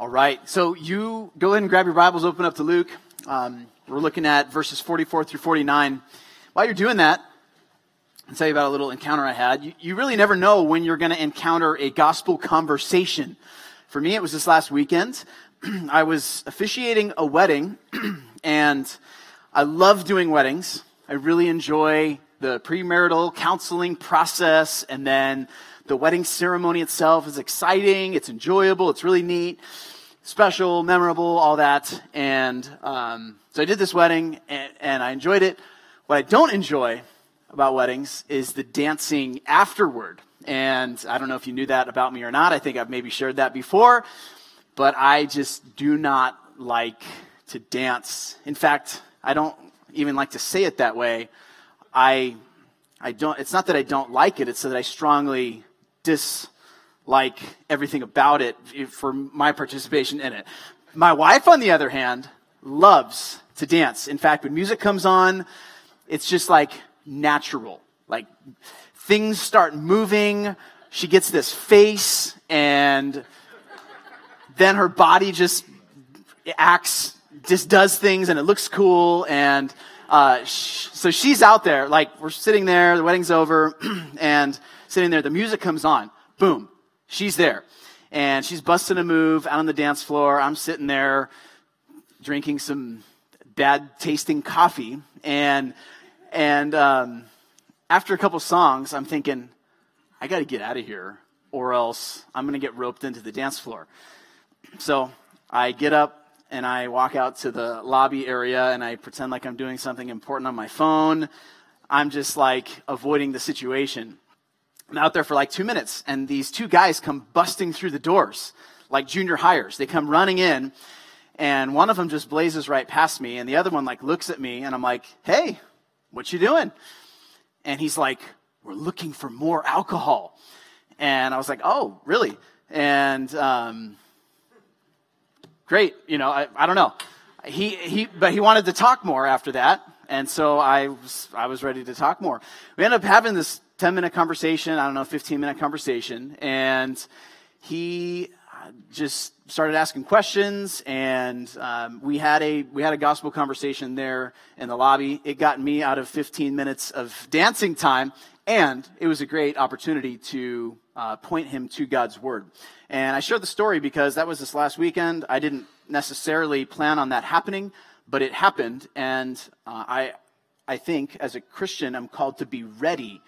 All right. So you go ahead and grab your Bibles, open up to Luke. Um, we're looking at verses 44 through 49. While you're doing that, I'll tell you about a little encounter I had. You, you really never know when you're going to encounter a gospel conversation. For me, it was this last weekend. I was officiating a wedding, and I love doing weddings. I really enjoy the premarital counseling process, and then the wedding ceremony itself is exciting, it's enjoyable, it's really neat, special, memorable, all that. And um, so I did this wedding, and, and I enjoyed it. What I don't enjoy about weddings is the dancing afterward. And I don't know if you knew that about me or not. I think I've maybe shared that before. But I just do not like to dance. In fact, I don't even like to say it that way. I, I don't, it's not that I don't like it, it's that I strongly dislike everything about it for my participation in it. My wife, on the other hand, loves to dance. In fact, when music comes on, it's just like natural. Like things start moving. She gets this face, and then her body just acts, just does things, and it looks cool. And uh, sh- so she's out there, like we're sitting there, the wedding's over, and sitting there. The music comes on. Boom. She's there. And she's busting a move out on the dance floor. I'm sitting there drinking some bad tasting coffee. And, and um, after a couple songs, I'm thinking, I got to get out of here or else I'm going to get roped into the dance floor. So I get up and I walk out to the lobby area and I pretend like I'm doing something important on my phone. I'm just like avoiding the situation. I'm out there for like two minutes, and these two guys come busting through the doors, like junior hires. They come running in, and one of them just blazes right past me, and the other one like looks at me, and I'm like, "Hey, what you doing?" And he's like, "We're looking for more alcohol." And I was like, "Oh, really?" And um, great, you know, I, I don't know. He he, but he wanted to talk more after that, and so I was I was ready to talk more. We ended up having this 10 minute conversation, I don't know, 15 minute conversation. And he uh, just started asking questions and um, we had a we had a gospel conversation there in the lobby it got me out of 15 minutes of dancing time and it was a great opportunity to uh, point him to god's word and i shared the story because that was this last weekend i didn't necessarily plan on that happening but it happened and uh, i i think as a christian i'm called to be ready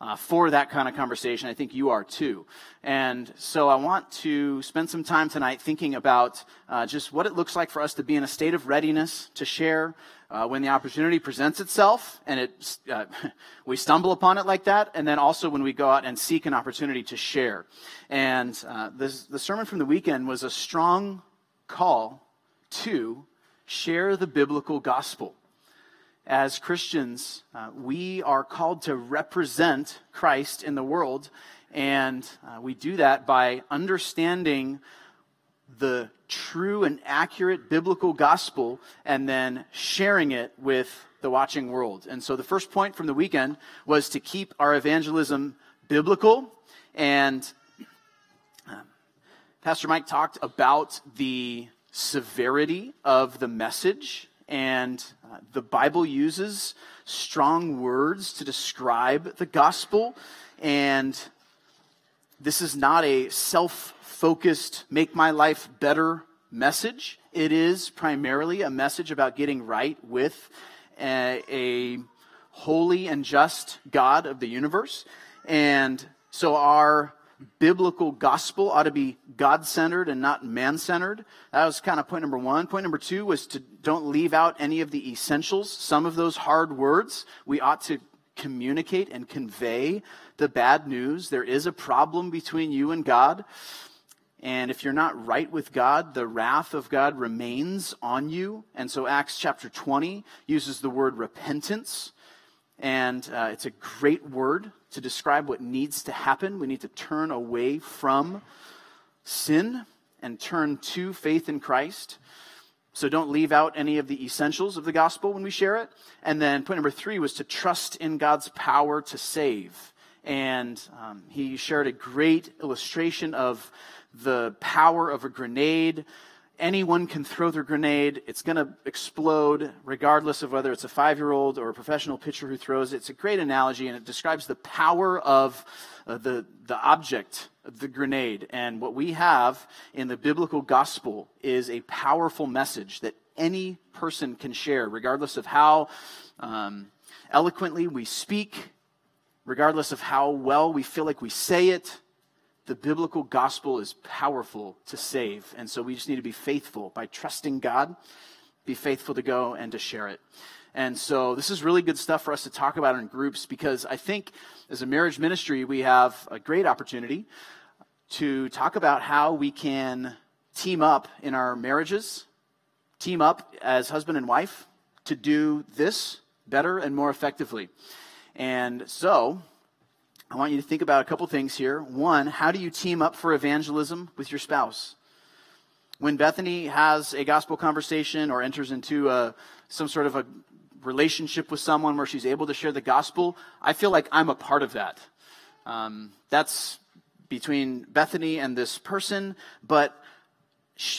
uh, for that kind of conversation. I think you are too. And so I want to spend some time tonight thinking about uh, just what it looks like for us to be in a state of readiness to share uh, when the opportunity presents itself and it, uh, we stumble upon it like that, and then also when we go out and seek an opportunity to share. And uh, this, the sermon from the weekend was a strong call to share the biblical gospel as Christians, uh, we are called to represent Christ in the world, and uh, we do that by understanding the true and accurate biblical gospel and then sharing it with the watching world. And so the first point from the weekend was to keep our evangelism biblical. And um, Pastor Mike talked about the severity of the message and uh, the Bible uses strong words to describe the gospel, and this is not a self focused, make my life better message. It is primarily a message about getting right with a, a holy and just God of the universe. And so our biblical gospel ought to be God centered and not man centered. That was kind of point number one. Point number two was to don't leave out any of the essentials. Some of those hard words we ought to communicate and convey the bad news. There is a problem between you and God. And if you're not right with God, the wrath of God remains on you. And so Acts chapter 20 uses the word repentance. And uh, it's a great word to describe what needs to happen. We need to turn away from sin and turn to faith in Christ. So don't leave out any of the essentials of the gospel when we share it. And then point number three was to trust in God's power to save. And um, he shared a great illustration of the power of a grenade. Anyone can throw their grenade. It's going to explode, regardless of whether it's a five year old or a professional pitcher who throws it. It's a great analogy, and it describes the power of uh, the, the object the grenade. And what we have in the biblical gospel is a powerful message that any person can share, regardless of how um, eloquently we speak, regardless of how well we feel like we say it the biblical gospel is powerful to save. And so we just need to be faithful by trusting God, be faithful to go and to share it. And so this is really good stuff for us to talk about in groups because I think as a marriage ministry, we have a great opportunity to talk about how we can team up in our marriages, team up as husband and wife to do this better and more effectively. And so I want you to think about a couple things here. One, how do you team up for evangelism with your spouse? When Bethany has a gospel conversation or enters into a, some sort of a relationship with someone where she's able to share the gospel, I feel like I'm a part of that. Um, that's between Bethany and this person, but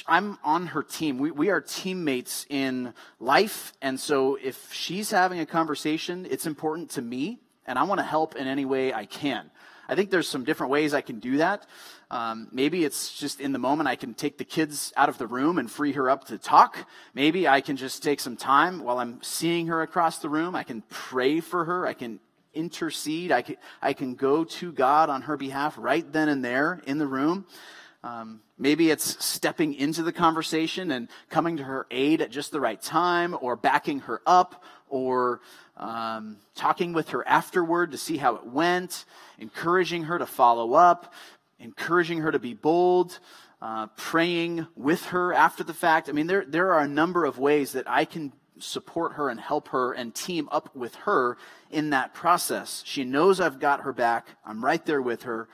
I'm on her team. We, we are teammates in life. And so if she's having a conversation, it's important to me and I want to help in any way I can. I think there's some different ways I can do that. Um, maybe it's just in the moment I can take the kids out of the room and free her up to talk. Maybe I can just take some time while I'm seeing her across the room. I can pray for her. I can intercede. I can, I can go to God on her behalf right then and there in the room. Um, maybe it's stepping into the conversation and coming to her aid at just the right time, or backing her up, or um, talking with her afterward to see how it went, encouraging her to follow up, encouraging her to be bold, uh, praying with her after the fact. I mean, there, there are a number of ways that I can support her and help her and team up with her in that process. She knows I've got her back. I'm right there with her.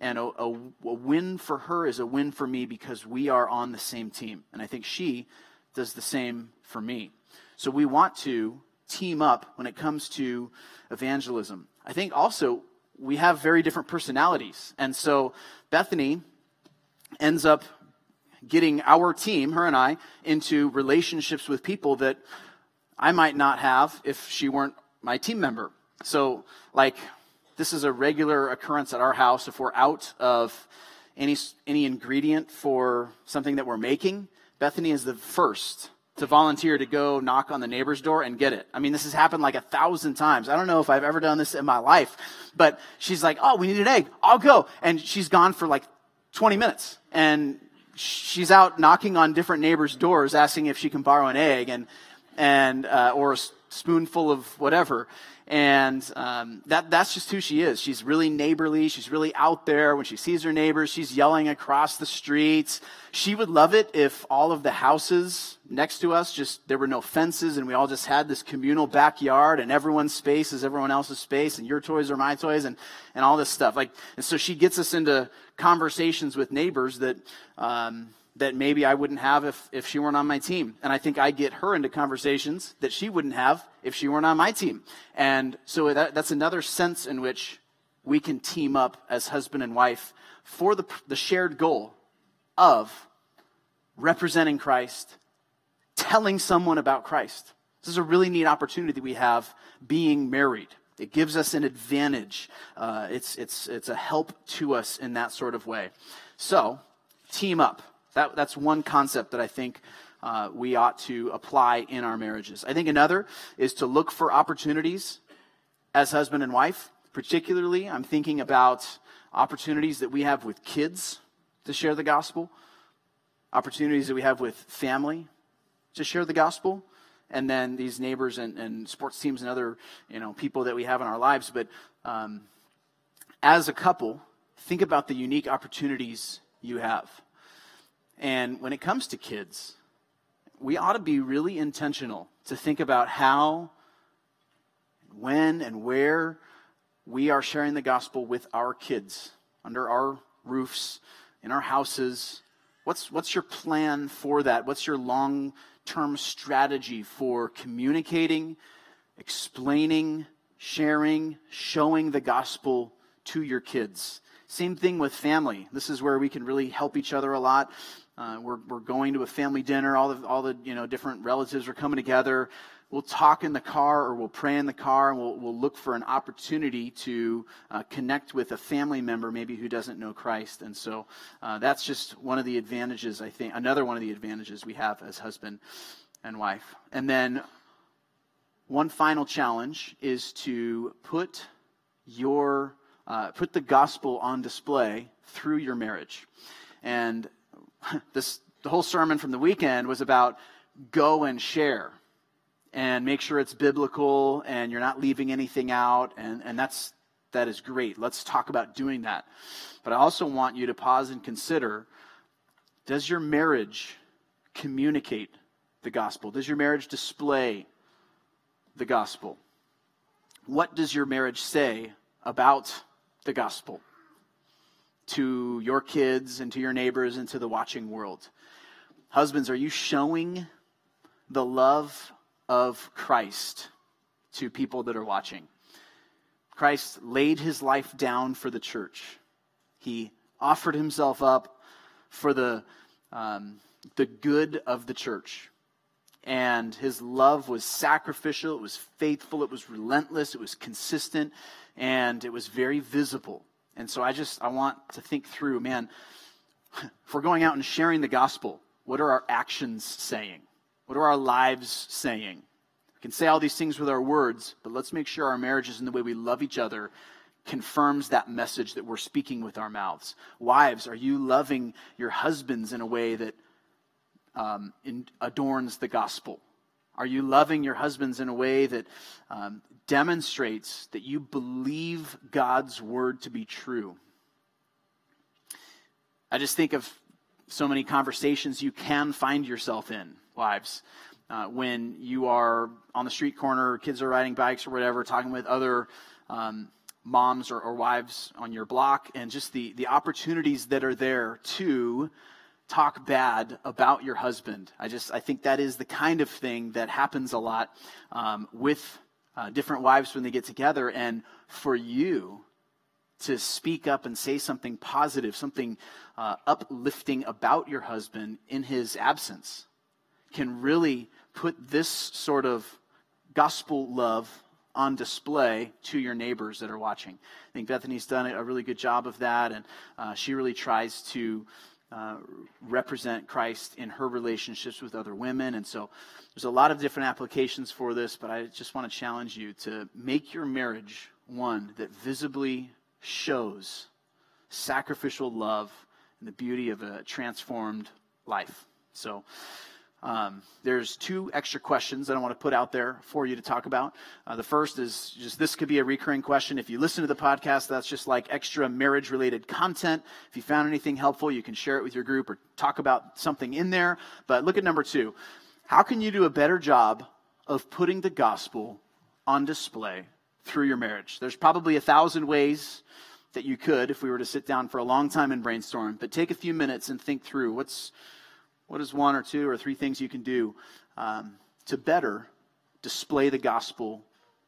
And a, a, a win for her is a win for me because we are on the same team. And I think she does the same for me. So we want to team up when it comes to evangelism. I think also we have very different personalities. And so Bethany ends up getting our team, her and I, into relationships with people that I might not have if she weren't my team member. So, like, this is a regular occurrence at our house. If we're out of any, any ingredient for something that we're making, Bethany is the first to volunteer to go knock on the neighbor's door and get it. I mean, this has happened like a thousand times. I don't know if I've ever done this in my life, but she's like, Oh, we need an egg. I'll go. And she's gone for like 20 minutes and she's out knocking on different neighbors' doors asking if she can borrow an egg and, and, uh, or a spoonful of whatever. And um, that, that's just who she is. She's really neighborly. She's really out there. When she sees her neighbors, she's yelling across the streets. She would love it if all of the houses next to us just, there were no fences and we all just had this communal backyard and everyone's space is everyone else's space and your toys are my toys and, and all this stuff. Like, and so she gets us into conversations with neighbors that, um, that maybe I wouldn't have if, if she weren't on my team. And I think I get her into conversations that she wouldn't have if she weren't on my team. And so that, that's another sense in which we can team up as husband and wife for the, the shared goal of representing Christ, telling someone about Christ. This is a really neat opportunity we have being married. It gives us an advantage. Uh, it's, it's, it's a help to us in that sort of way. So, team up. That, that's one concept that I think uh, we ought to apply in our marriages. I think another is to look for opportunities as husband and wife. Particularly, I'm thinking about opportunities that we have with kids to share the gospel, opportunities that we have with family to share the gospel, and then these neighbors and, and sports teams and other you know people that we have in our lives. But um, as a couple, think about the unique opportunities you have. And when it comes to kids, we ought to be really intentional to think about how, when, and where we are sharing the gospel with our kids under our roofs, in our houses. What's, what's your plan for that? What's your long term strategy for communicating, explaining, sharing, showing the gospel to your kids. Same thing with family. This is where we can really help each other a lot. Uh, we're, we're going to a family dinner. All the, all the you know, different relatives are coming together. We'll talk in the car or we'll pray in the car and we'll, we'll look for an opportunity to uh, connect with a family member maybe who doesn't know Christ. And so uh, that's just one of the advantages, I think, another one of the advantages we have as husband and wife. And then one final challenge is to put your uh, put the gospel on display through your marriage. And this the whole sermon from the weekend was about go and share and make sure it's biblical and you're not leaving anything out. And, and that's that is great. Let's talk about doing that. But i also want you to pause and consider does your marriage communicate the gospel? Does your marriage display the gospel? What does your marriage say about the gospel to your kids and to your neighbors and to the watching world. Husbands, are you showing the love of Christ to people that are watching? Christ laid his life down for the church. He offered himself up for the, um, the good of the church. And his love was sacrificial, it was faithful, it was relentless, it was consistent, and it was very visible. And so I just I want to think through, man, if we're going out and sharing the gospel, what are our actions saying? What are our lives saying? We can say all these things with our words, but let's make sure our marriages and the way we love each other confirms that message that we're speaking with our mouths. Wives, are you loving your husbands in a way that um, in, adorns the gospel? Are you loving your husbands in a way that um, demonstrates that you believe God's word to be true? I just think of so many conversations you can find yourself in, wives, uh, when you are on the street corner, kids are riding bikes or whatever, talking with other um, moms or, or wives on your block, and just the, the opportunities that are there to talk bad about your husband. I just I think that is the kind of thing that happens a lot um, with uh, different wives when they get together, and for you to speak up and say something positive, something uh, uplifting about your husband in his absence, can really put this sort of gospel love on display to your neighbors that are watching. I think Bethany's done a really good job of that, and uh, she really tries to uh, represent Christ in her relationships with other women. And so there's a lot of different applications for this, but I just want to challenge you to make your marriage one that visibly shows sacrificial love and the beauty of a transformed life. So, um, there's two extra questions that I want to put out there for you to talk about. Uh, the first is just this could be a recurring question. If you listen to the podcast, that's just like extra marriage related content. If you found anything helpful, you can share it with your group or talk about something in there. But look at number two. How can you do a better job of putting the gospel on display through your marriage? There's probably a thousand ways that you could if we were to sit down for a long time and brainstorm, but take a few minutes and think through what's what is one or two or three things you can do um, to better display the gospel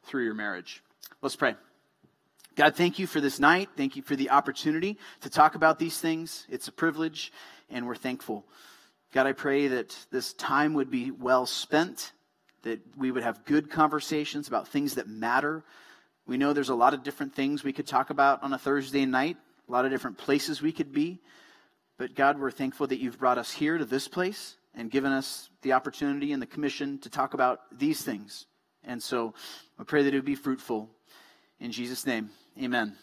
through your marriage? Let's pray. God, thank you for this night. Thank you for the opportunity to talk about these things. It's a privilege, and we're thankful. God, I pray that this time would be well spent, that we would have good conversations about things that matter. We know there's a lot of different things we could talk about on a Thursday night, a lot of different places we could be. But God, we're thankful that you've brought us here to this place and given us the opportunity and the commission to talk about these things. And so I pray that it would be fruitful. In Jesus' name, amen.